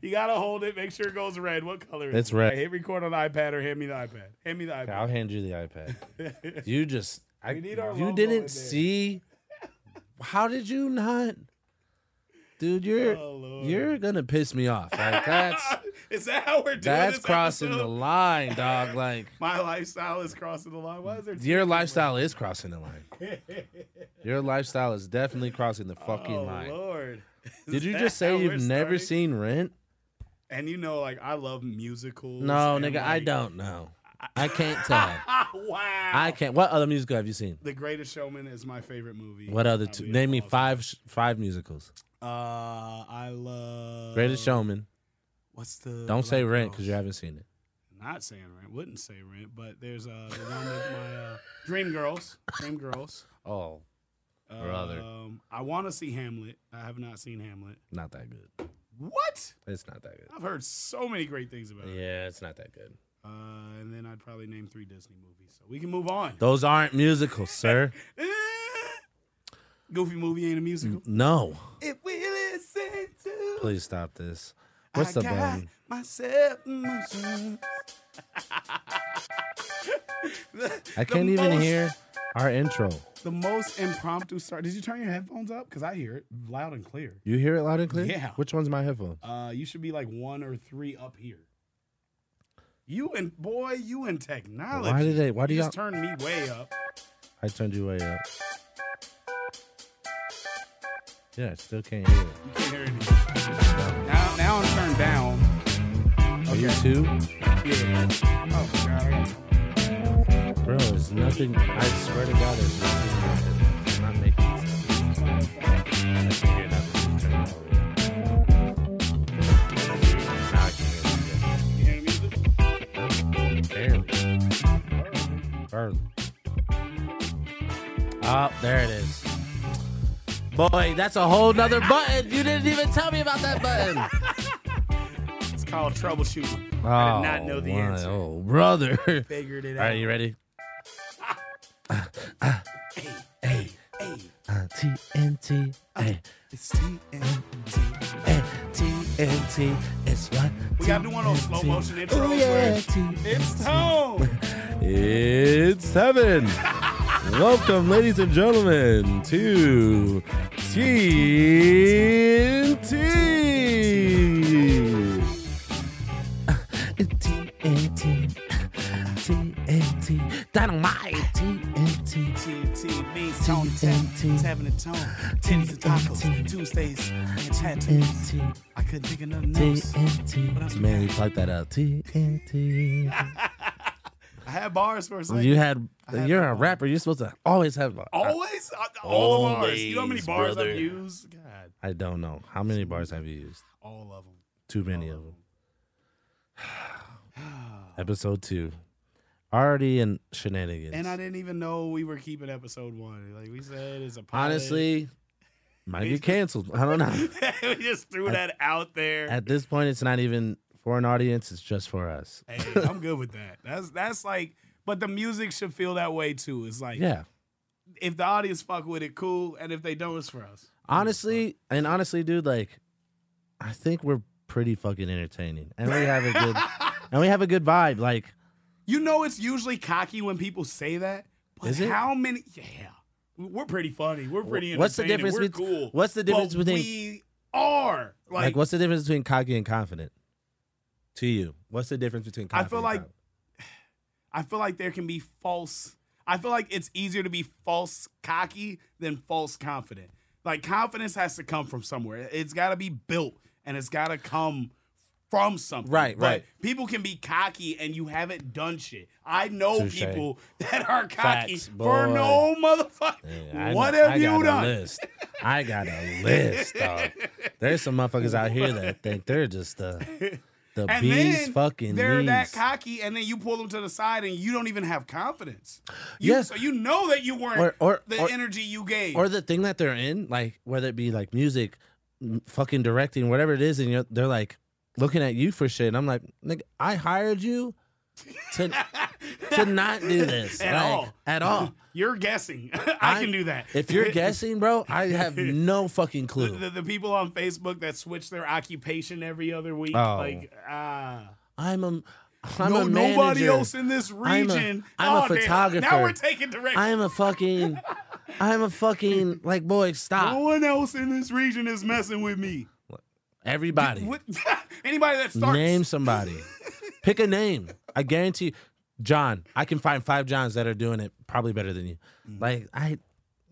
You gotta hold it. Make sure it goes red. What color? is It's it? red. Hit record on the iPad or hand me the iPad. Hand me the Okay, I'll hand you the iPad. You just, I, We need our you didn't see. How did you not, dude? You're Oh, you're gonna piss me off. Like that's is that how we're doing that's crossing the line, dog. Like My lifestyle is crossing the line. Why is there? your lifestyle is crossing the line. Your lifestyle is definitely crossing the fucking oh line. Lord! Did you just say you've never starting? seen Rent? And you know, like I love musicals. No, nigga, I don't know. I can't tell. wow! I can't. What other musical have you seen? The Greatest Showman is my favorite movie. What other two? Name me five sh- five musicals. Uh, I love Greatest Showman. What's the? Don't say Rent because you haven't seen it. Not saying Rent. Wouldn't say Rent, but there's uh the one with my uh, Dream Girls. Dream Girls. Oh, Brother. Um, I want to see Hamlet. I have not seen Hamlet. not that good. What? It's not that good. I've heard so many great things about it. Yeah, it's not that good. Uh, and then I'd probably name three Disney movies. So we can move on. Those aren't musicals, sir. Goofy movie ain't a musical. No. If we listen to, Please stop this. What's I the got button? myself. The- I can't even most- hear our intro. The most impromptu start. Did you turn your headphones up? Because I hear it loud and clear. You hear it loud and clear? Yeah. Which one's my headphone? Uh, you should be like one or three up here. You and boy, you and technology. Why did they- why do you y'all- just turn me way up? I turned you way up. Yeah, I still can't hear it. You can't hear anything. Now, now I'm turned down. Are you too? Yeah. Oh god. I Bro, there's nothing. I swear to God, there's nothing. I'm not making this up. I can hear nothing. Turn it over. Now I can You hear music? hear it. Barely. Barely. Oh, there it is. Boy, that's a whole nother button. You didn't even tell me about that button. It's called troubleshooting. Oh, I did not know the oh, my- answer. Oh, brother. Figured it All out. right, you ready? Hey, hey, hey. Uh, TNT. Hey, It's TNT. hey, TNT. It's what? We gotta do one of those slow TNT. motion intros Oh, yeah, it's tone. It's Tevin. Welcome, ladies and gentlemen, to TNT. Dynamite. TNT. TNT means Tony Tap. TNT. It's having a tone. Titties and tacos. Tuesdays and tattoos. TNT. I couldn't think of nothing else. What TNT. we Man, you plugged that out. TNT. I had bars for a second. You had. Had You're a bar. rapper. You're supposed to always have. Always? I- All the bars. You know how many bars brother. I've used? God, I don't know. How many bars have you used? all of them. Too many of them. Episode two. Already in shenanigans. And I didn't even know we were keeping episode one. Like we said, it's a pilot. Honestly, might get canceled. I don't know. we just threw that out there. At this point, it's not even for an audience. It's just for us. hey, I'm good with that. That's that's like, but the music should feel that way too. It's like, Yeah. if the audience fuck with it, cool, and if they don't, it's for us. Honestly, and honestly, dude, like, I think we're pretty fucking entertaining, and we have a good, and we have a good vibe. Like, You know, it's usually cocky when people say that. But Is it? how many? Yeah, we're pretty funny. We're pretty. What's the difference We're bet- cool. what's the difference But between- we are like, like, what's the difference between cocky and confident? To you, what's the difference between? I feel and like- confident? I feel like there can be false. I feel like it's easier to be false cocky than false confident. Like confidence has to come from somewhere. It's got to be built and it's got to come from something. Right, But right. People can be cocky and you haven't done shit. I know Touche. people that are cocky Facts, for no motherfucker. Yeah, I know- what have I you got done? A list. I got a list, dog. There's some motherfuckers out here that think they're just the the And bees fucking they're that cocky, and then you pull them to the side, and you don't even have confidence. You, Yeah. so you know that you weren't Or- or- the or- energy you gave. or the thing that they're in, like whether it be like music, fucking directing, whatever it is, and you're, they're like looking at you for shit. And I'm like, nigga, I hired you to to not do this At like, all. At all. You're guessing. I, I- can do that. If you're guessing, bro, I have no fucking clue. the, the people on Facebook that switch their occupation every other week, Oh. like ah. I'm a I'm no, a nobody else in this I'm a- region. I'm a Oh, damn. photographer. Now we're taking direction. I am a fucking I'm a fucking like boy, Stop. no one else in this region is messing with me. Everybody. What? Anybody that starts Name somebody. Pick a name. I guarantee John, I can find five Johns that are doing it probably better than you. Mm. Like I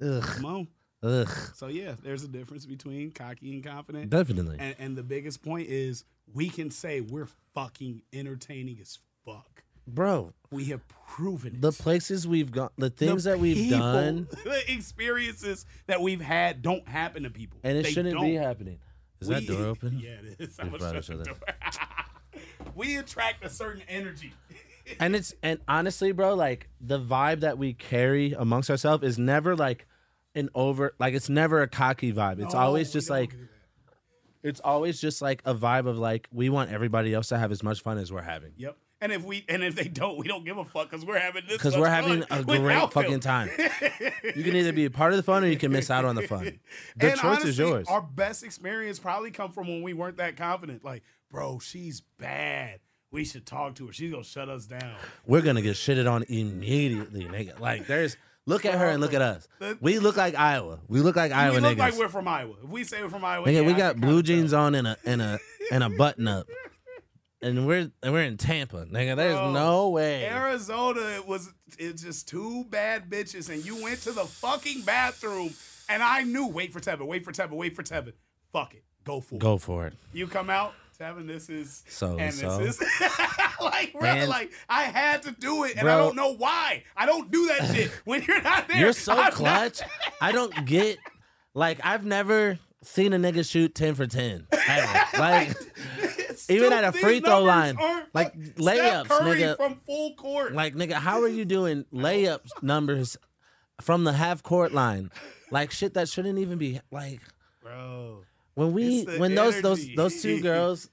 ugh. Come on. Ugh. So yeah, there's a difference between cocky and confident. Definitely. And, and the biggest point is we can say we're fucking entertaining as fuck. Bro, We have proven it. the places we've gone the The things that we've people, done the experiences that we've had don't happen to people. and it They shouldn't be don't. happening. Is that We- door open? Yeah, it is. We I'm gonna shut the door. we attract a certain energy. And it's and honestly, bro, like the vibe that we carry amongst ourselves is never like an over like it's never a cocky vibe. It's No, always just like it's always just like a vibe of like we want everybody else to have as much fun as we're having. Yep. And if we and if they don't, we don't give a fuck because we're having this. Because we're having a great fucking time. You can either be a part of the fun or you can miss out on the fun. The and choice honestly, is yours. Our best experience probably come from when we weren't that confident. Like, bro, she's bad. We should talk to her. She's gonna shut us down. We're gonna get shitted on immediately, nigga. Like there's look at her and look at us. We look like Iowa. We look like Iowa we look niggas. like we're from Iowa. If we say we're from Iowa, Nigga, yeah, we got blue jeans on and a and a and a button up. And we're and we're in Tampa, nigga. There's Bro, no way. Arizona it was it's just two bad bitches, and you went to the fucking bathroom, and I knew wait for Tevin, wait for Tevin, wait for Tevin. Fuck it, go for it. Go for it. You come out, Tevin. This is So, and so. this is like, bro, And- like I had to do it, and I don't know why. I don't do that shit when you're not there. You're so I'm not- clutch. I don't get like I've never seen a nigga shoot ten for ten. ever. Like Even at a free throw line, like layups, nigga. from full court. Like nigga, how are you doing layups numbers from the half court line? Like shit that shouldn't even be like bro. when we when those those energy. those two girls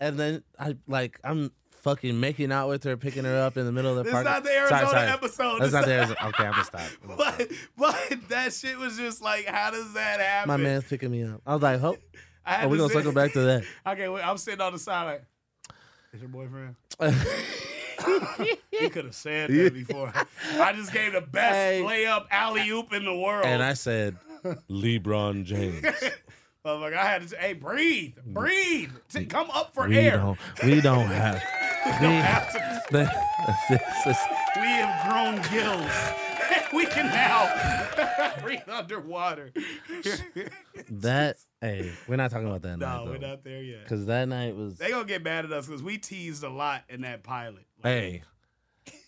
and then I like I'm fucking making out with her, picking her up in the middle of the park. not the Arizona episode. That's not the Arizona. Okay, I'm gonna stop. I'm gonna stop. But but that shit was just like, how does that happen? My man's picking me up. I was like, "Hope." I had Oh, we to gonna sit- circle back to that. Okay, wait, I'm sitting on the side like, is your boyfriend? He could have said that before. I just gave the best Hey. layup alley oop in the world. and I said, LeBron James. Motherfucker, I had to say, hey, breathe, breathe, T- come up for We air. don't. We don't have. We, Have to- this is, we have grown gills. We can now breathe underwater. that. Hey, we're not talking about that no, night we're though. not there yet. Because that night was. They gonna get mad at us because we teased a lot in that pilot. Like, Hey,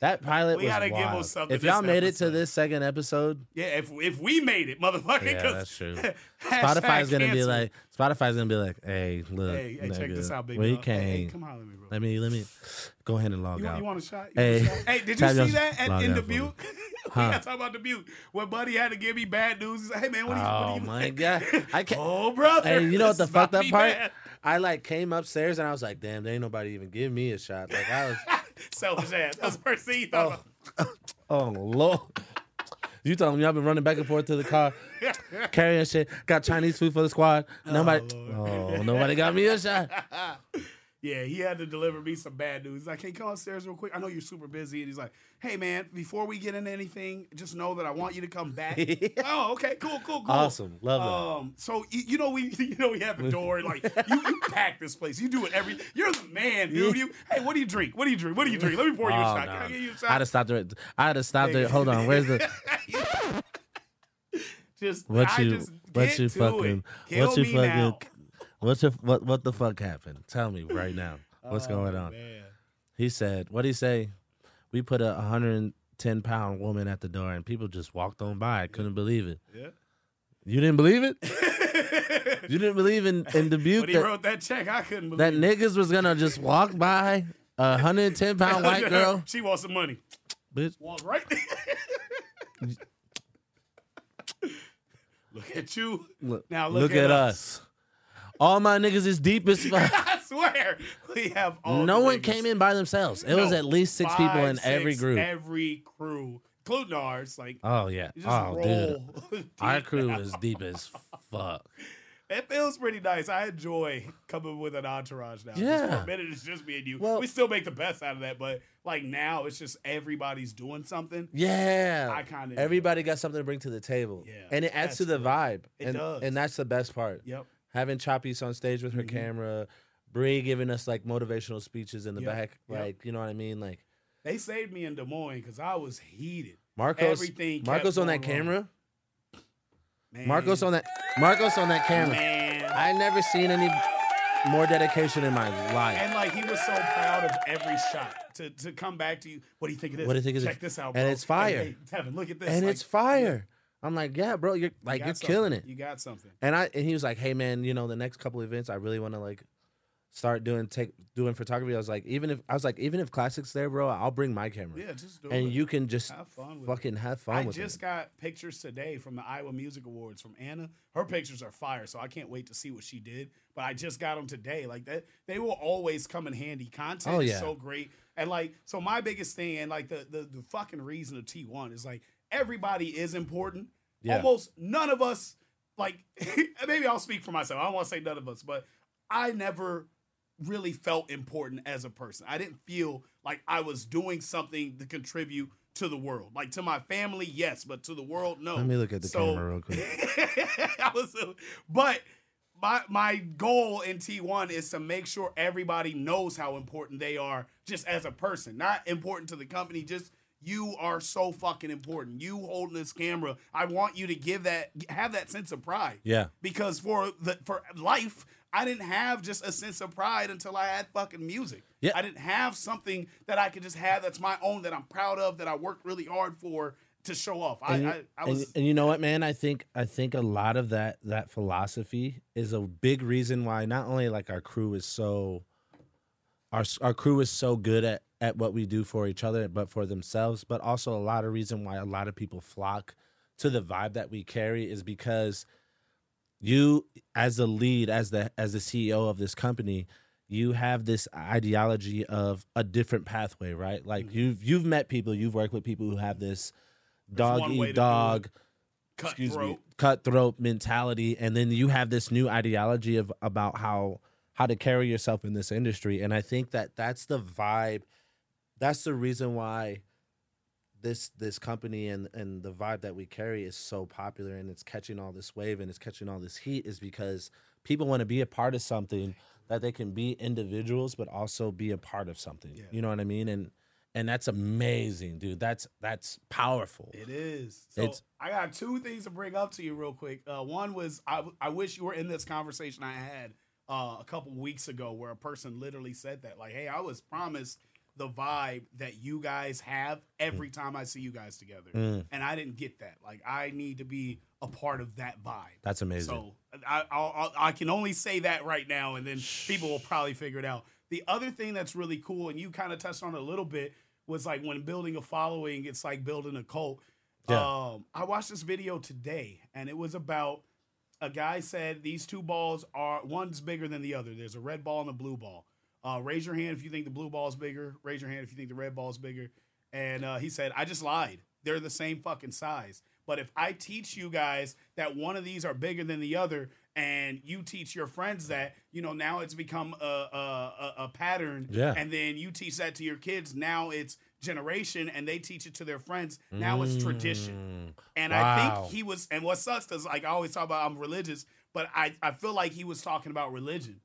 that pilot We was gotta give 'em wild. something If y'all made it to this second episode, yeah, if if we made it, motherfucker. Yeah, that's true. Spotify's gonna be like, Spotify's gonna be like, hey, look, hey, hey, check this out, big We dog. Hey, hey, can't. come holler at me, bro. Let me, let me, go ahead and log You, out. you want a shot? You Hey, shot? hey, did you see that at, in out for me. Dubuque? we gotta talk about Dubuque. When Buddy had to give me bad news. He's like, hey man, what do you? what Oh do you my god, I can't. Oh brother. Hey, you know what the fucked up part? I like came upstairs and I was like, damn, there ain't nobody even give me a shot. Like I was, Selfish ass. That's first thing oh. oh lord. You told me I've been running back and forth to the car, carrying shit. Got Chinese food for the squad. Oh, nobody, oh, nobody got me a shot. Yeah, he had to deliver me some bad news. He's like, hey, come upstairs real quick. I know you're super busy. And he's like, hey man, before we get into anything, just know that I want you to come back. oh, okay, cool, cool, cool. Awesome, love that. Um, so you, you know we you know we have a door like you, you pack this place. You do it every. You're the man, dude. You hey, what do you drink? What do you drink? What do you drink? Let me pour you a Oh, shot. Can I get you a I'd shot? have stopped it. I'd have stopped it. Hold on, where's the just what I you just what get you to fucking it. Kill what you me fucking now. What you what what the fuck happened? Tell me right now. What's Oh, going on? man. He said, what would he say? We put a 110 pound woman at the door and people just walked on by. I couldn't believe it. Yeah. You didn't believe it? You didn't believe in, in Dubuque When he that, wrote that check, I couldn't that believe. niggas was gonna just walk by a 110 pound it. white girl? she wants some money. Bitch. Walk right. look at you. Look, Now look, look at, at us. All my niggas is deep as fuck. I swear we have all. no one niggas. came in by themselves. It was at least six people five, in every group. Every crew, including ours. Like, oh yeah. Oh dude. Our crew now. is deep as fuck. It feels pretty nice. I enjoy coming with an entourage now. 'Cause For Yeah. a minute, it's just me and you. Well- we still make the best out of that, but like now, it's just everybody's doing something. Yeah. I kind of Everybody got something to bring to the table. Yeah, And it adds to the vibe. It and, does. and that's the best part. Yep. Having Choppies on stage with her Mhm. camera, Bree giving us like motivational speeches in the Yep, back. yep. Like, you know what I mean? Like They saved me in Des Moines because I was heated. Marcos Everything. Marcos on that camera. Man. Marcos on that Marcos on that camera. Man. I never seen any more dedication in my life. And like he was so proud of every shot to, to come back to you. What do you think it is? What do you think it is? Check this out, And it's fire. Hey, hey, Tevin, look at this. and Like, it's fire. I'm like, yeah, bro, you're like got you're killing it. You got something. And I and he was like, "Hey man, you know, the next couple events, I really want to like start doing take doing photography." I was like, even if I was like, even if classics there, bro, I'll bring my camera, Yeah, just do and it. you can just have fun with fucking have fun I just it. got pictures today from the Iowa Music Awards from Anna. Her pictures are fire, so I can't wait to see what she did. But I just got them today. Like that, they will always come in handy. Content Oh, is so great, and like so. My biggest thing, and like the the, the fucking reason of T one is like everybody is important. Yeah. Almost none of us, like maybe I'll speak for myself. I don't want to say none of us, but I never really felt important as a person. I didn't feel like I was doing something to contribute to the world. Like to my family, yes, but to the world, no. Let me look at the So- camera real quick. I was, but my my goal in T1 is to make sure everybody knows how important they are just as a person, not important to the company, just you are so fucking important. You holding this camera, I want you to give that have that sense of pride Yeah, because for the for life I didn't have just a sense of pride until I had fucking music. Yeah. I didn't have something that I could just have that's my own that I'm proud of that I worked really hard for to show off. I and, I, I and- was and you know what, man? I think I think a lot of that that philosophy is a big reason why not only like our crew is so our our crew is so good at at what we do for each other, but for themselves, but also a lot of reason why a lot of people flock to the vibe that we carry is because you as the lead as the as the CEO of this company you have this ideology of a different pathway right like Mm-hmm. you've you've met people you've worked with people who have this dog one way to eat do dog excuse cutthroat. me cutthroat mentality and then you have this new ideology of about how how to carry yourself in this industry and i think that that's the vibe that's the reason why this this company and and the vibe that we carry is so popular and it's catching all this wave and it's catching all this heat is because people want to be a part of something that they can be individuals but also be a part of something Yeah. you know what i mean and and that's amazing dude that's that's powerful It is. So It's- I got two things to bring up to you real quick. Uh, one was I, I wish you were in this conversation I had uh, a couple weeks ago where a person literally said that like, "Hey, I was promised the vibe that you guys have every time I see you guys together, Mm. and I didn't get that. Like, I need to be a part of that vibe." that's amazing So I, I'll, I'll, I can only say that right now, and then people will probably figure it out. The other thing that's really cool, and you kind of touched on it a little bit, was like when building a following, it's like building a cult. Yeah. Um, I watched this video today, and it was about a guy said these two balls are one's bigger than the other. There's a red ball and a blue ball. Uh, raise your hand if you think the blue ball is bigger. Raise your hand if you think the red ball is bigger. And uh, he said, I just lied. They're the same fucking size. But if I teach you guys that one of these are bigger than the other, and you teach your friends that, you know, now it's become a, a, a, pattern. Yeah. And then you teach that to your kids. Now it's generation, and they teach it to their friends. Now it's tradition. Mm. And I think he was, and what sucks is like I always talk about I'm religious, but I, I feel like he was talking about religion.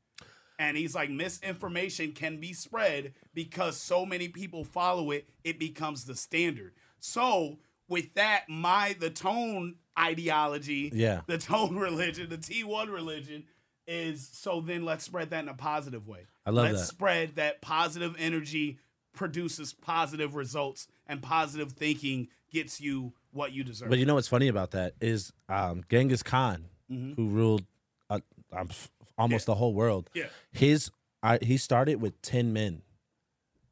And he's like, misinformation can be spread because so many people follow it, it becomes the standard. So with that, my the tone ideology, Yeah. the tone religion, the T1 religion is so then let's spread that in a positive way. I love let's that. spread that positive energy produces positive results and positive thinking gets you what you deserve. But you know what's funny about that is um, Genghis Khan, Mhm. who ruled uh, almost the whole world. Yeah. His I, he started with ten men,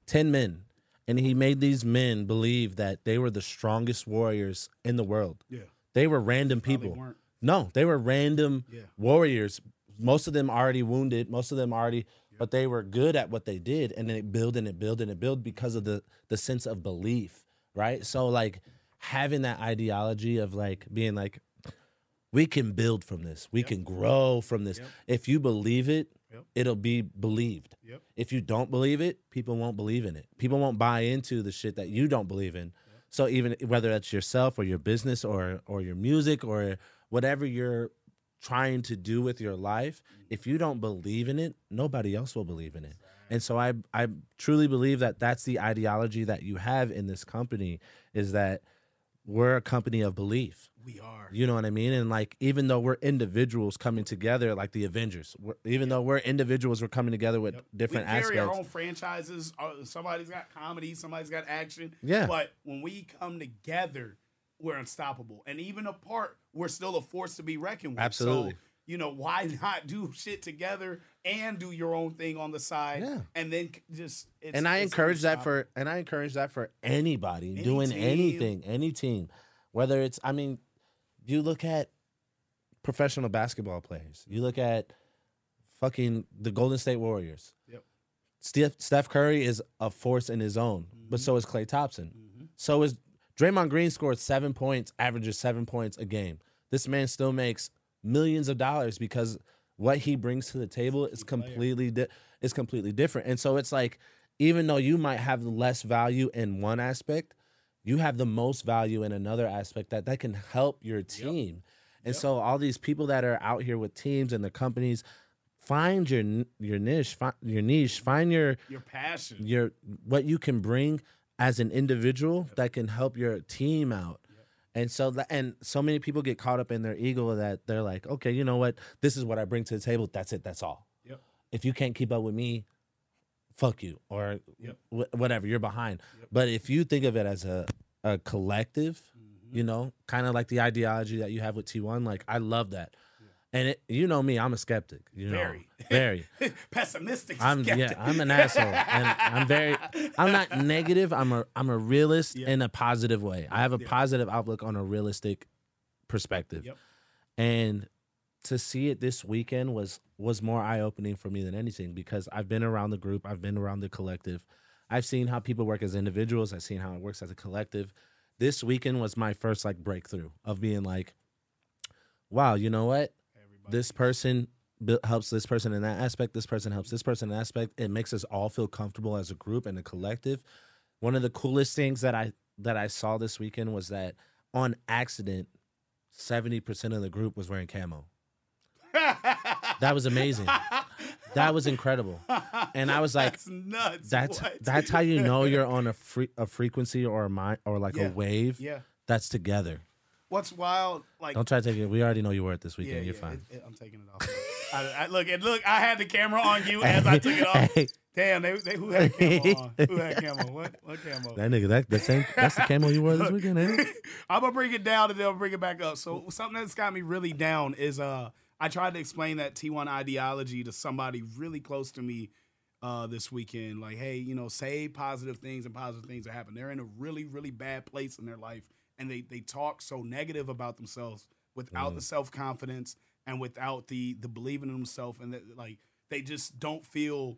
ten men, and he made these men believe that they were the strongest warriors in the world. yeah. They were random they people. weren't. No, they were random Yeah. warriors. Most of them already wounded. Most of them already. but they were good at what they did, and then it build and it built and it built because of the the sense of belief, right? So like having that ideology of like being like, we can build from this, we Yep. can grow from this. Yep. If you believe it, Yep. it'll be believed. Yep. If you don't believe it, people won't believe in it. People won't buy into the shit that you don't believe in. So even whether that's yourself or your business or or your music or whatever you're trying to do with your life, mm-hmm. if you don't believe in it, nobody else will believe in it. And so I I truly believe that that's the ideology that you have in this company is that we're a company of belief. We are. You know what I mean? And like, even though we're individuals coming together, like the Avengers, we're, even though we're individuals, we're coming together with Yep. different we carry our aspects. own franchises. Uh, Somebody's got comedy, somebody's got action. Yeah. But when we come together, we're unstoppable. And even apart, we're still a force to be reckoned with. Absolutely. So, you know, why not do shit together and do your own thing on the side? Yeah. And then just. It's, and I encourage that for, and I encourage that for anybody Any doing team. anything, any team, whether it's, I mean, you look at professional basketball players, you look at fucking the Golden State Warriors. Yep. Steph, Steph Curry is a force in his own, but so is Klay Thompson. So is Draymond Green scored seven points, averages seven points a game. This man still makes millions of dollars because what he brings to the table is completely di- is completely different. And so it's like, even though you might have less value in one aspect, you have the most value in another aspect that that can help your team. And so all these people that are out here with teams and the companies, find your your niche, find your niche, find your Your passion. your what you can bring as an individual that can help your team out. And so that and so many people get caught up in their ego that they're like, okay, you know what? This is what I bring to the table. That's it. That's all. Yep. If you can't keep up with me, fuck you or Yep. wh- whatever. You're behind. Yep. But if you think of it as a a collective, Mm-hmm. you know, kind of like the ideology that you have with T1, like I love that. And it, you know me, I'm a skeptic. You know, Very. very. Pessimistic. I'm skeptic. yeah, I'm an asshole, and I'm very. I'm not negative. I'm a I'm a realist Yeah. in a positive way. I have a Yeah. positive outlook on a realistic perspective, Yep. and to see it this weekend was was more eye opening for me than anything because I've been around the group, I've been around the collective, I've seen how people work as individuals, I've seen how it works as a collective. This weekend was my first like breakthrough of being like, wow, you know what? Everybody. this person helps this person in that aspect this person helps this person in that aspect it makes us all feel comfortable as a group and a collective one of the coolest things that i that i saw this weekend was that on accident 70% of the group was wearing camo that was amazing that was incredible and i was like that's nuts. that's What? that's how you know you're on a free, a frequency or a mind or like Yeah. a wave Yeah. that's together What's wild? Like don't try to take it we already know you were at this weekend yeah, you're yeah, fine it- it- I'm taking it off. I, I, look, and look, I had the camera on you as I took it off. Damn, they, they who had camo on? Who had camo? What what camo? That nigga, that the same. That's the camo you wore this weekend, ain't it? I'm gonna bring it down and then I'll bring it back up. So something that's got me really down is uh I tried to explain that T1 ideology to somebody really close to me uh this weekend. Like, hey, you know, say positive things and positive things that happen. They're in a really, really bad place in their life and they they talk so negative about themselves without the self-confidence and without the the believing in themselves and that like they just don't feel,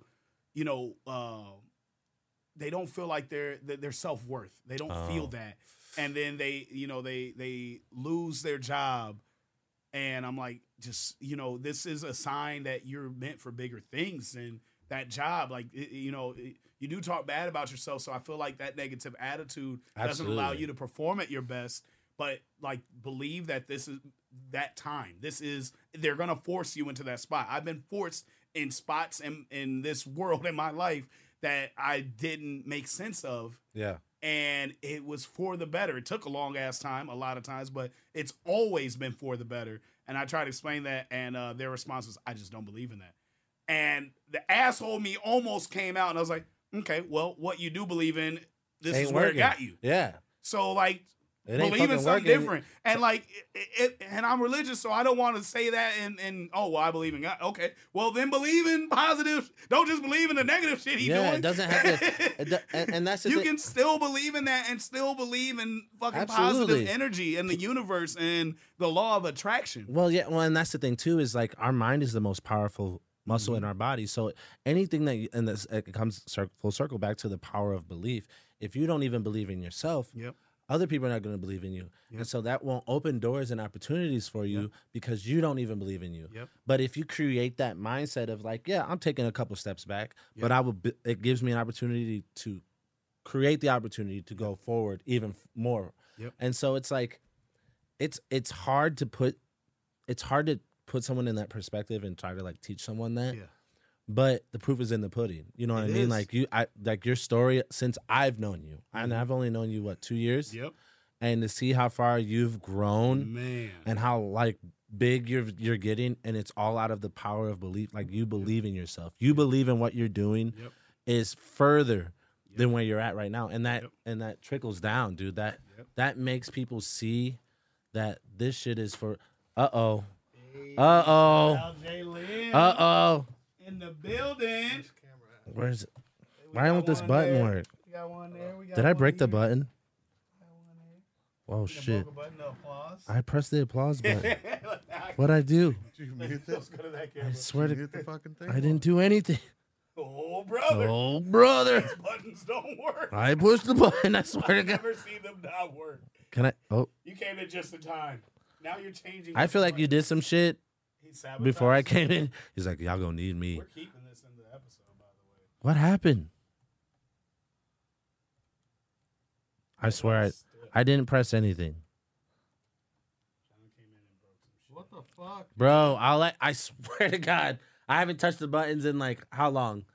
you know, uh they don't feel like they're their self worth. They don't Oh. feel that, and then they, you know, they they lose their job, and I'm like, just you know, this is a sign that you're meant for bigger things than that job. Like, it- you know, it- you do talk bad about yourself, so I feel like that negative attitude doesn't allow you to perform at your best. But like, believe that this is that time. This is they're gonna force you into that spot. I've been forced in spots in in this world in my life that I didn't make sense of Yeah. And it was for the better. It took a long ass time, a lot of times, but it's always been for the better. And I tried to explain that, and uh, their response was, "I just don't believe in that." And the asshole me almost came out, and I was like, "Okay, well, what you do believe in, this Ain't is where working. it got you." Yeah. So like, It ain't believe in something working. different, and like, it, it, and I'm religious, so I don't want to say that. And and oh, well, I believe in God. Okay, well then believe in positive. Don't just believe in the negative shit he Yeah, doing. it doesn't have to. and, and that's the you thing. can still believe in that and still believe in fucking Absolutely. positive energy and the universe and the law of attraction. Well, yeah. Well, and that's the thing too is like our mind is the most powerful muscle in mm-hmm. our body. So anything that and this it comes full circle back to the power of belief. If you don't even believe in yourself, Yep. Other people are not going to believe in you, and so that won't open doors and opportunities for you because you don't even believe in you. Yep. But if you create that mindset of like, yeah, I'm taking a couple steps back, but I will. Be, it gives me an opportunity to create the opportunity to go forward even f- more. Yep. And so it's like, it's it's hard to put, it's hard to put someone in that perspective and try to like teach someone that. Yeah. But the proof is in the pudding. You know what It I mean? is. Like you, I like your story since I've known you, and Mhm. I've only known you what two years, Yep. and to see how far you've grown Man. and how like big you're you're getting and it's all out of the power of belief like you believe in yourself you believe in what you're doing Yep. is further than where you're at right now and that Yep. and that trickles down dude that Yep. that makes people see that this shit is for uh-oh uh-oh uh-oh in the building. where's it? why got won't this button there. work We got one there. We got did i one break the button We got one there. oh shit button i pressed the applause button what'd i do Did you mute this? go to that i swear Did to you mute the fucking thing? i didn't do anything Oh, brother. oh brother Buttons don't work. i pushed the button i swear to I've god never seen them not work. Can I? Oh, You came in just in time. Now you're changing. I feel like you did some shit He sabotaged before I came in. He's like, y'all gonna need me. We're keeping this in the episode, by the way. What happened? I swear I, I didn't press anything, John came in and broke some shit. What the fuck? bro. I'll let. I swear to God, I haven't touched the buttons in like how long?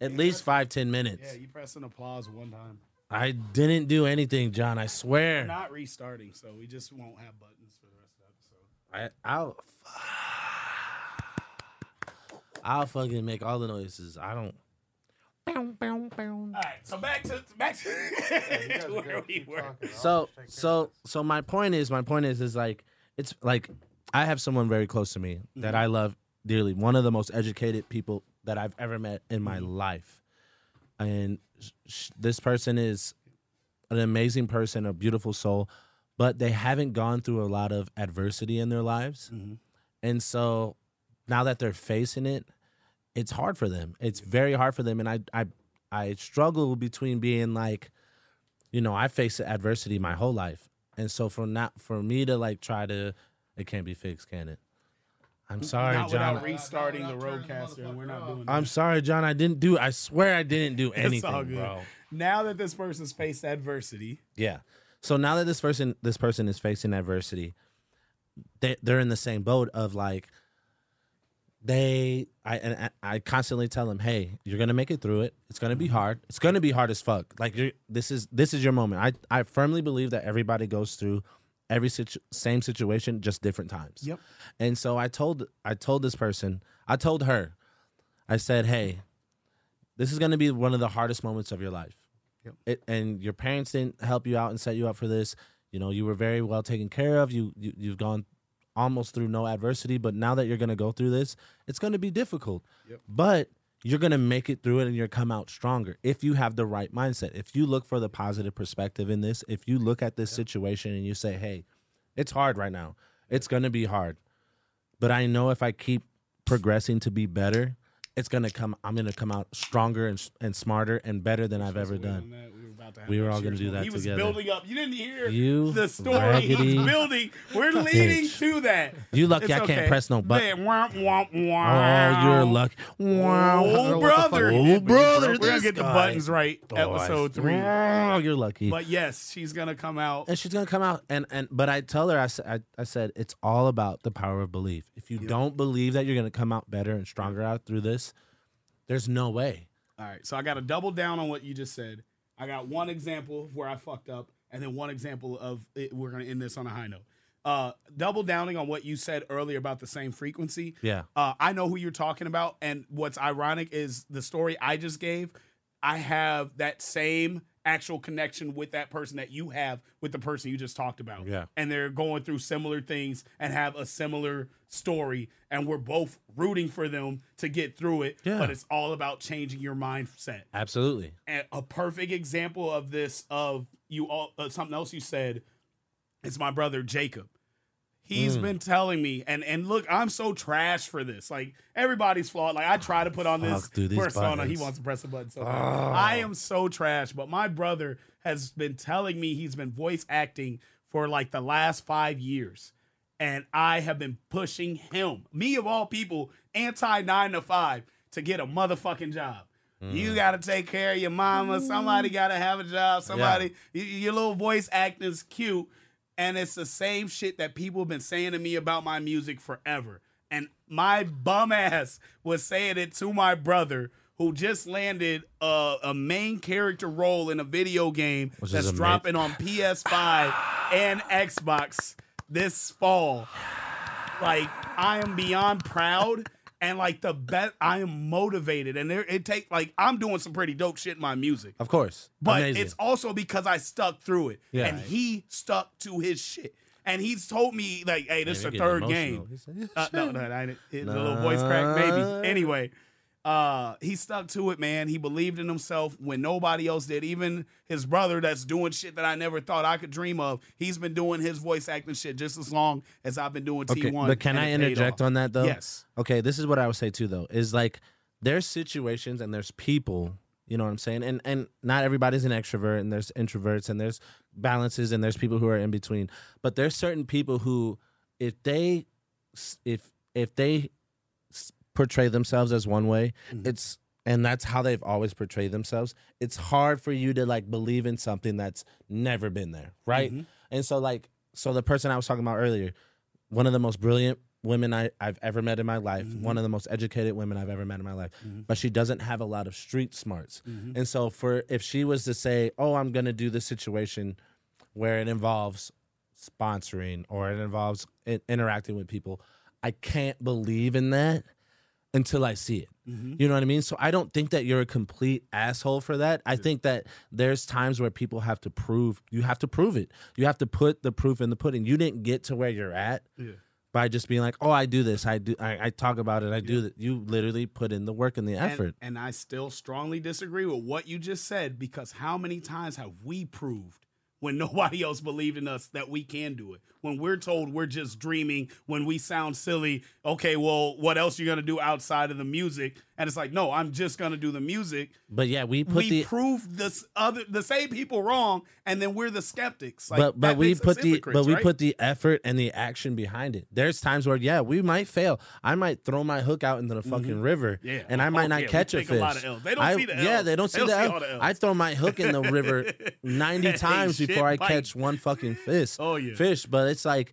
At least five ten minutes. Yeah, you pressed an applause one time. I didn't do anything, John. I We're swear. not restarting, so we just won't have buttons for the rest of the episode. I, I'll. I'll fucking make all the noises. I don't. All right, so back to back to, You guys to where we were. talking. So just take care of so so my point is my point is is like it's like i have someone very close to me that i love dearly one of the most educated people that i've ever met in my life and sh- sh- this person is an amazing person a beautiful soul but they haven't gone through a lot of adversity in their lives Mhm. and so now that they're facing it it's hard for them it's very hard for them and i i i struggle between being like you know, I faced adversity my whole life, and so for not for me to like try to, it can't be fixed, can it? I'm sorry, Not John. without restarting the Not without the RodeCaster, and we're not doing. I'm sorry, John. I didn't do. I swear I didn't do anything, all good. bro. Now that this person's faced adversity, Yeah. So now that this person this person is facing adversity, they they're in the same boat of like they I and I constantly tell them, "Hey, you're going to make it through it. It's going to be mm-hmm. hard. It's going to be hard as fuck. Like you're this is this is your moment. I I firmly believe that everybody goes through every situ- same situation just different times. Yep. And so I told I told this person, I told her, I said, "Hey, this is going to be one of the hardest moments of your life. Yep. It, and your parents didn't help you out and set you up for this. You know, you were very well taken care of. You, you you've gone almost through no adversity, but now that you're going to go through this, it's going to be difficult. Yep. But you're going to make it through it and you're come out stronger if you have the right mindset. If you look for the positive perspective in this, if you look at this situation and you say, "Hey, it's hard right now. It's going to be hard." But I know if I keep progressing to be better, it's going to come I'm going to come out stronger and and smarter and better than I've ever Supposed to wait done. We were about to have We were all gonna do that He was together. building up. You didn't hear You the story. He's building. We're leading to that. You lucky It's I can't press no button. Man, womp, womp, Oh, you're lucky. Wow. Oh, What the fuck brother. Oh, brother. We're gonna get the buttons right. Oh, episode three. Wow, you're lucky. But yes, she's gonna come out. and she's gonna come out and and but I tell her I said I, I said it's all about the power of belief. If you don't believe that you're gonna come out better and stronger out through this, there's no way. All right, so I got to double down on what you just said. I got one example of where I fucked up, and then one example of it, we're gonna end this on a high note. Uh, double downing on what you said earlier about the same frequency. Yeah. Uh, I know who you're talking about, and what's ironic is the story I just gave. I have that same actual connection with that person that you have with the person you just talked about. Yeah. and they're going through similar things and have a similar story, and we're both rooting for them to get through it. Yeah. But it's all about changing your mindset. Absolutely. And a perfect example of this, of you all, uh, something else you said, is my brother Jacob. He's Mm. been telling me, and and look, I'm so trash for this. Like everybody's flawed. Like I try to put on this Fuck, dude, persona. He wants to press a button. So. Oh. I am so trash. But my brother has been telling me he's been voice acting for like the last five years, and I have been pushing him, me of all people, anti nine to five, to get a motherfucking job. Mm. You got to take care of your mama. Somebody got to have a job. Somebody, y- your little voice acting's cute. And it's the same shit that people have been saying to me about my music forever. And my bum ass was saying it to my brother who just landed a, a main character role in a video game Which that's dropping on PS5 and Xbox this fall. Like I am beyond proud and like the best I am motivated and there it take like I'm doing some pretty dope shit in my music. Of course. But Amazing. it's also because I stuck through it. Yeah. And he stuck to his shit. And he's told me like, hey, this Man, is the third emotional. game. "Yeah, Uh, no, shit." no, I. It, the little voice crack, maybe. Nah. Anyway, uh, he stuck to it, man. He believed in himself when nobody else did. Even his brother, that's doing shit that I never thought I could dream of. He's been doing his voice acting shit just as long as I've been doing T1. But can I interject on that though? Yes. Okay, this is what I would say too though. Is like there's situations and there's people, you know what I'm saying? And and not everybody's an extrovert and there's introverts and there's balances and there's people who are in between. But there's certain people who if they if if they portray themselves as one way, Mm-hmm. it's and that's how they've always portrayed themselves. It's hard for you to like believe in something that's never been there, right? Mm-hmm. And so like so the person I was talking about earlier, one of the most brilliant women I, I've ever met in my life, Mm-hmm. one of the most educated women I've ever met in my life, but she doesn't have a lot of street smarts. Mm-hmm. And so for if she was to say, "Oh, I'm going to do this situation where it involves sponsoring or it involves interacting with people," I can't believe in that until I see it. Mm-hmm. You know what I mean? So I don't think that you're a complete asshole for that. I think that there's times where people have to prove you have to prove it. You have to put the proof in the pudding. You didn't get to where you're at Yeah. by just being like, "Oh, I do this. I do. I, I talk about it. I do that." You literally put in the work and the And- effort. And, I still strongly disagree with what you just said because how many times have we proved when nobody else believed in us that we can do it? When we're told we're just dreaming, when we sound silly, okay, well, what else are you gonna do outside of the music? And it's like, no, I'm just gonna do the music. but yeah, we put we the prove this other the same people wrong, and then we're the skeptics. Like, but but we put the but we right? put the effort and the action behind it. There's times where yeah, we might fail. I might throw my hook out into the fucking river, Mm-hmm. Yeah. and I might Oh, not catch a a fish. L's. They don't I- see the Yeah, they don't see They the, don't see L. the L's. I throw my hook in the river ninety times before I bite. catch one fucking fish. Oh, yeah. fish. But it's like.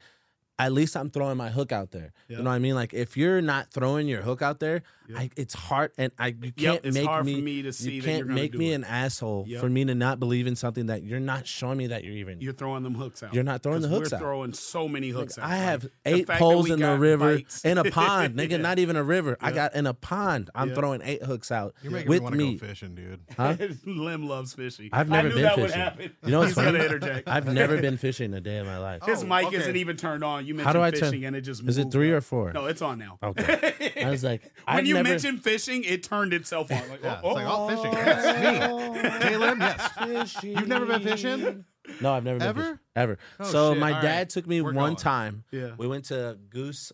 At least I'm throwing my hook out there. Yeah. You know what I mean? Like if you're not throwing your hook out there, I, it's hard, and I you can't it's make hard for me. me to see you can't gonna make me it. an asshole Yep. for me to not believe in something that you're not showing me that you're even. You're throwing them hooks out. You're not throwing the hooks out. we're out. throwing so many hooks out. I have Like, eight fact poles in the river bites. in a pond, nigga. Yeah. Not even a river. I got in a pond. I'm Yeah. throwing eight hooks out You're making with me want to go fishing, dude. Huh? Lim loves fishing. I've never been fishing. You know what's funny? I've never been fishing a day in my life. His Oh, mic isn't even turned on. You mentioned How do I turn- fishing and it just Is it three or four? No, it's on now. Okay. I was like, when I've you never, mentioned fishing, it turned itself on. Like, Yeah, oh, it's like, oh. oh, fishing. Yes, me. Oh. Caleb, yes. You've never been fishing? No, I've never been Ever? fishing. ever. Oh, so shit. my All dad right. took me We're one going. time. Yeah. We went to Goose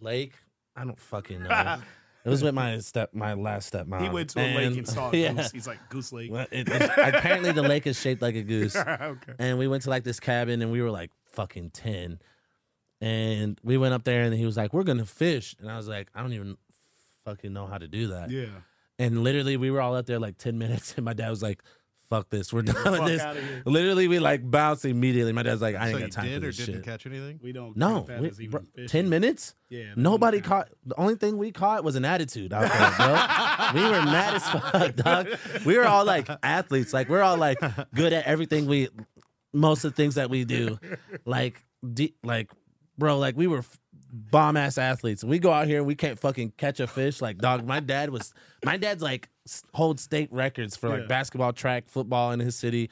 Lake. I don't fucking know. it was with my step, my last stepmom. He went to a lake And- and saw a yeah. goose. He's like, Goose Lake. Well, it- it- apparently the lake is shaped like a goose. okay. and we went to like this cabin and we were like fucking 10 and we went up there and he was like we're gonna fish and i was like i don't even fucking know how to do that Yeah. and literally we were all up there like 10 minutes and my dad was like fuck this we're done with this literally we like bounced immediately my dad's like i ain't So got time did for or this didn't catch anything? We don't. no count that we- as even bro, fishing. 10 minutes Yeah. that Nobody don't count. caught. The only thing we caught was an attitude out there, bro. we were mad as fuck, dog. We were all like athletes. Like we're all like good at everything we, most of the things that we do. Like, de- like, bro, like we were bomb ass athletes. We go out here and we can't fucking catch a fish. Like, dog, my dad was. My dad's like s- hold state records for like Yeah. basketball, track, football in his city.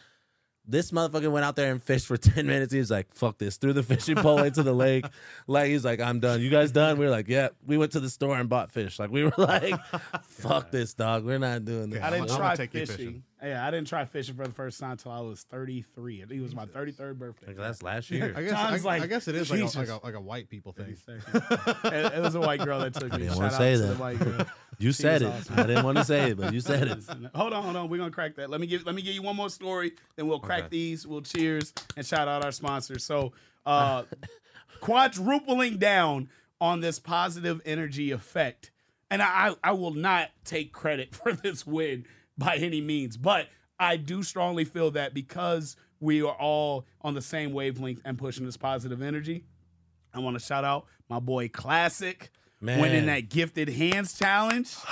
This motherfucker went out there and fished for 10 minutes. He was like, fuck this. Threw the fishing pole into the lake. Like, he's like, I'm done. You guys done? We were like, yeah. We went to the store and bought fish. Like, we were like, fuck this, dog. We're not doing this. I didn't I'm try gonna take you fishing. fishing. Yeah, I didn't try fishing for the first time until I was 33. It was my 33rd birthday. Like, that's last year. I guess, John's I, like, I guess it is like a, like, a, like a white people thing. it, it was a white girl that took me. I didn't wanna say that. the white girl. You said it. awesome. I didn't want to say it, but you said it. Hold on, hold on. We're gonna crack that. Let me give let me give you one more story, then we'll crack Okay. these. We'll cheers and shout out our sponsors. So uh quadrupling down on this positive energy effect. And I I will not take credit for this win by any means, but I do strongly feel that because we are all on the same wavelength and pushing this positive energy. I want to shout out my boy Classic Man. winning that gifted hands challenge.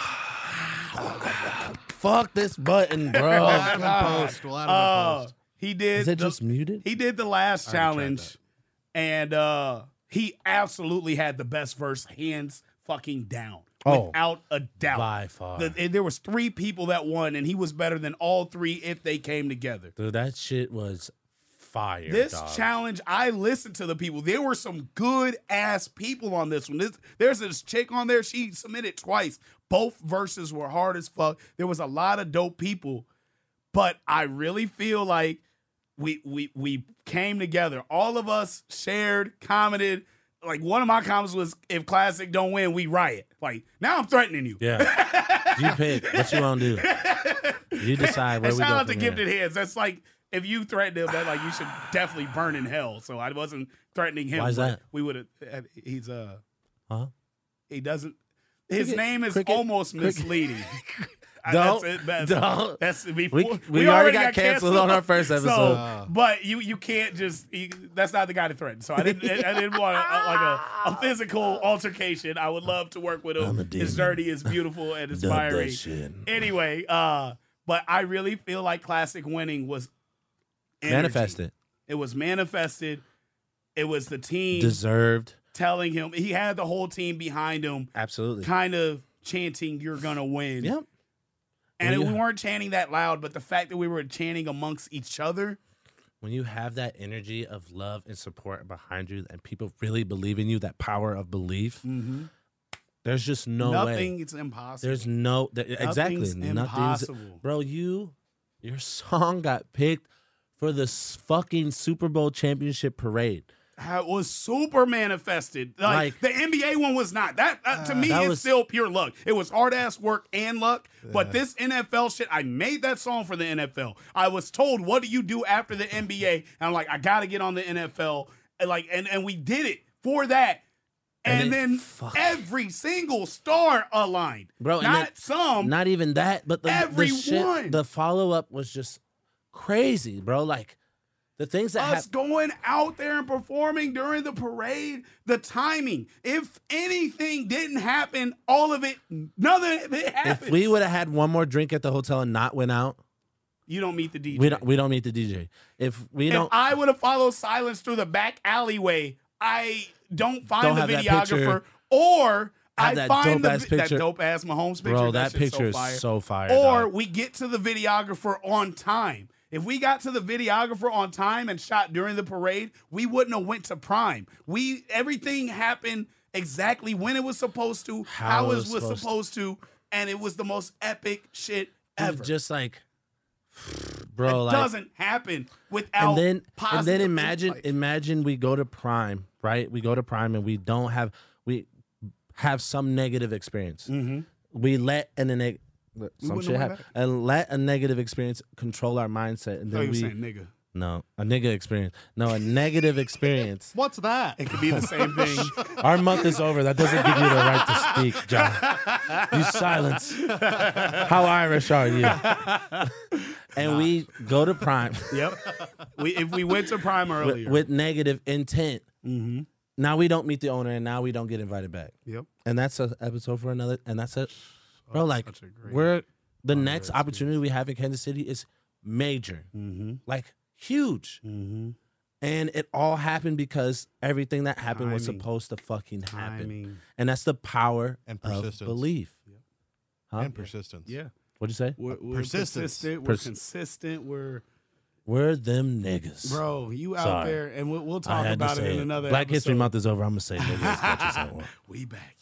Fuck this button, bro. We'll add him in post. We'll add him in Uh, post. he did. Is it the- just muted? He did the last I challenge, and uh he absolutely had the best verse, hands fucking down, Oh. without a doubt. By far. The- there was three people that won, and he was better than all three if they came together. Dude, that shit was fire. This dog. challenge, I listened to the people. There were some good ass people on this one. This, there's this chick on there. She submitted twice. Both verses were hard as fuck. There was a lot of dope people, but I really feel like we we we came together. All of us shared, commented. Like one of my comments was, "If Classic don't win, we riot." Like now, I'm threatening you. Yeah. you pick what you want to do. You decide where And we shout go out to. Gifted Hands. That's like if you threaten him, that like you should definitely burn in hell. So I wasn't threatening him. Why is that? We would have. He's uh. Huh? He doesn't. His Cricket- name is cricket- almost cricket. misleading. I- Don't- that's it. That's, don't. that's before, We- we already got canceled on our first episode. So, Uh. but you you can't just. You, that's not the guy to threaten. So I didn't. I didn't want a, like a, a physical altercation. I would love to work with him. demon. His journey is beautiful and Dub that inspiring anyway, uh, but I really feel like classic winning was energy. Manifested. It was manifested. It was the team Deserved. telling him he had the whole team behind him, Absolutely. kind of chanting "You're gonna win." Yep. And Well, we weren't chanting that loud, but the fact that we were chanting amongst each other, When you have that energy of love and support behind you and people really believe in you, that power of belief, mm-hmm. there's just no nothing way. is impossible. There's no th- exactly Nothing's nothing's impossible. bro. You your song got picked for the fucking Super Bowl championship parade. How it was super manifested. Like, Like- the NBA one was not. That uh, to me That is was- still pure luck. It was hard ass work and luck. But this NFL shit, I made that song for the NFL. I was told, "What do you do after the NBA?" And I'm like, "I got to get on the NFL." And like, and and we did it for that. And, And then fuck. every single star aligned, Bro, Not some. Not even that, but the, the Everyone. shit, the follow up was just crazy, bro. Like the things that us happened. going out there and performing during the parade, the timing. If anything didn't happen, all of it, nothing of it happened. If we would have had one more drink at the hotel and not went out, you don't meet the DJ. we don't we don't meet the DJ. If we if don't, I would have followed silence through the back alleyway, I don't find Don't the videographer, or I that find the dope-ass vi- that dope ass Mahomes picture. bro, that, shit's picture so fire. is so fire. or dog. we get to the videographer on time. If we got to the videographer on time and shot during the parade, we wouldn't have went to prime. We everything happened exactly when it was supposed to, How how, it it was supposed supposed, to. and it was the most epic shit It ever. just like, it bro, like doesn't happen without and then and then imagine imagine we go to prime right we go to prime and we don't have we have some negative experience mm-hmm. we let an, an neg- some shit have happen and let a negative experience control our mindset and then you we saying nigga. no a nigga experience no a negative experience What's that? It could be the same thing. our month is over that doesn't give you the right to speak john you silence how irish are you and we go to prime yep. We if we went to prime with, earlier. with negative intent mm-hmm. now we don't meet the owner and now we don't get invited back Yep. and that's an episode for another and that's it bro like such a great- we're the next opportunity we have in kansas city is major Mm-hmm. like huge Mm-hmm. and it all happened because everything that happened was supposed to fucking happen Timing. and that's the power And of persistence. belief huh? And persistence. Yeah. what'd you say We're, we're Persistence. persistent. We're Pers- consistent. We're We're them niggas. Bro, you out Sorry. there, and we'll, we'll talk about it in it. another Black History. Month is over. I'm gonna say niggas as much as I want. We back, y'all.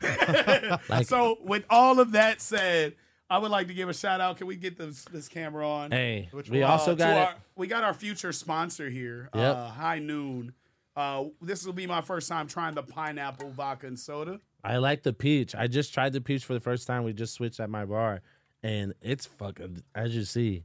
Like- so, with all of that said, I would like to give a shout out. Can we get this this camera on? Hey, Which we one? also Uh, got our- we got our future sponsor here, Yep. uh, High Noon. Uh, this will be my first time trying the pineapple vodka and soda. I like the peach. I just tried the peach for the first time. We just switched at my bar, and it's fucking as you see.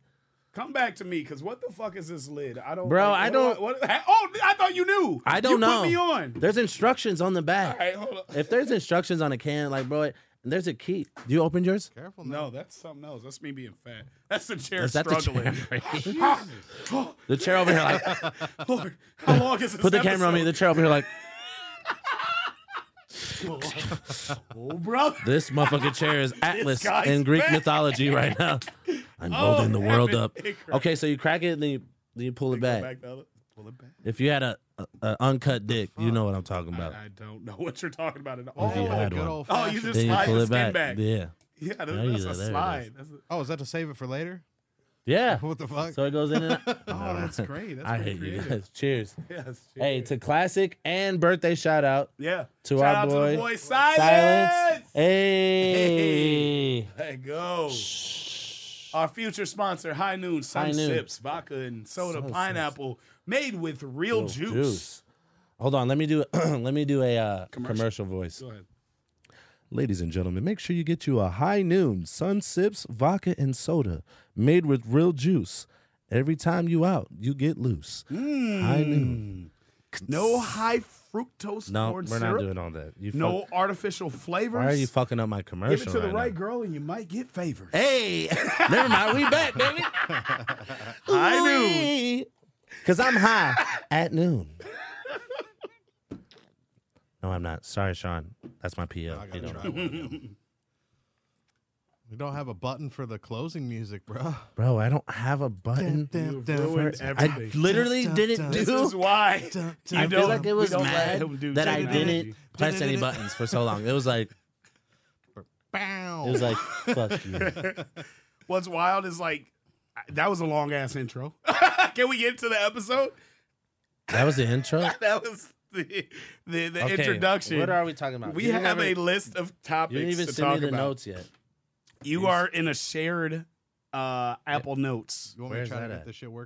Come back to me, cause what the fuck is this lid? I don't, Bro, like, I don't- do What, oh, I thought you knew. I don't you know. Put me on. There's instructions on the back. All right, hold up. If there's instructions on a can, like bro, there's a key. Do you open yours? Careful now. No, that's something else. That's me being fat. That's the chair Is that the struggling. chair? Ah. the chair over here, like Lord, how long is this? put the camera on me. The chair over here, like oh, brother. this motherfucking chair is Atlas in Greek back. mythology right now. I'm Oh, holding the world damn up. it. It cracked. Okay, so you crack it and then you, then you pull it Go back. back the other- Pull it back. If you had a, a, a uncut dick, you know what I'm talking about. I, I don't know what you're talking about at all. You Oh, had good one. old Oh, you just then you slide pull the it skin back. back. Yeah, Yeah, that- There you that's go, a there it slide. That's a, Oh, is that to save it for later? yeah. What the fuck? So it goes in and out. oh, that's great. That's I pretty hate you creative. guys. Cheers. Yes. Hey, to classic and birthday shout out yeah. to Shout our out boy, to the boy Silence. Silence. Hey. Hey, go. Our future sponsor, High Noon, Sun High Noon. Sips, vodka and soda, Sun pineapple, made with real Real juice. Hold on, let me do let me do a uh, Commercial. commercial. voice. Go ahead. Ladies and gentlemen, make sure you get you a High Noon Sun Sips vodka and soda made with real juice. Every time you out, you get loose. High Noon. No high fructose No, corn we're syrup. not doing all that. You no fuck- artificial flavors. Why are you fucking up my commercial? Give it to the right girl and you might get favors. Hey, never mind. We back, baby. I Noon. Because I'm high at noon. No, I'm not. Sorry, Sean. That's my PO. I You don't- try one again. We don't have a button for the closing music, bro. Bro, I don't have a button. You've Dun, ruined I everything. literally Dun, didn't dun, do. this is why Dun, you dun, I don't, feel like it we was don't let mad him do that I technology. didn't press any buttons for so long. It was like it was like fuck you. What's wild is like that was a long ass intro. Can we get to the episode? That was the intro. That was the the, the Okay, introduction. What are we talking about? we You have never- a list of topics You topics didn't even to send talk me the about. notes yet. You are in a shared uh, Apple Notes. You want me Where's to try to that make at? this shit work?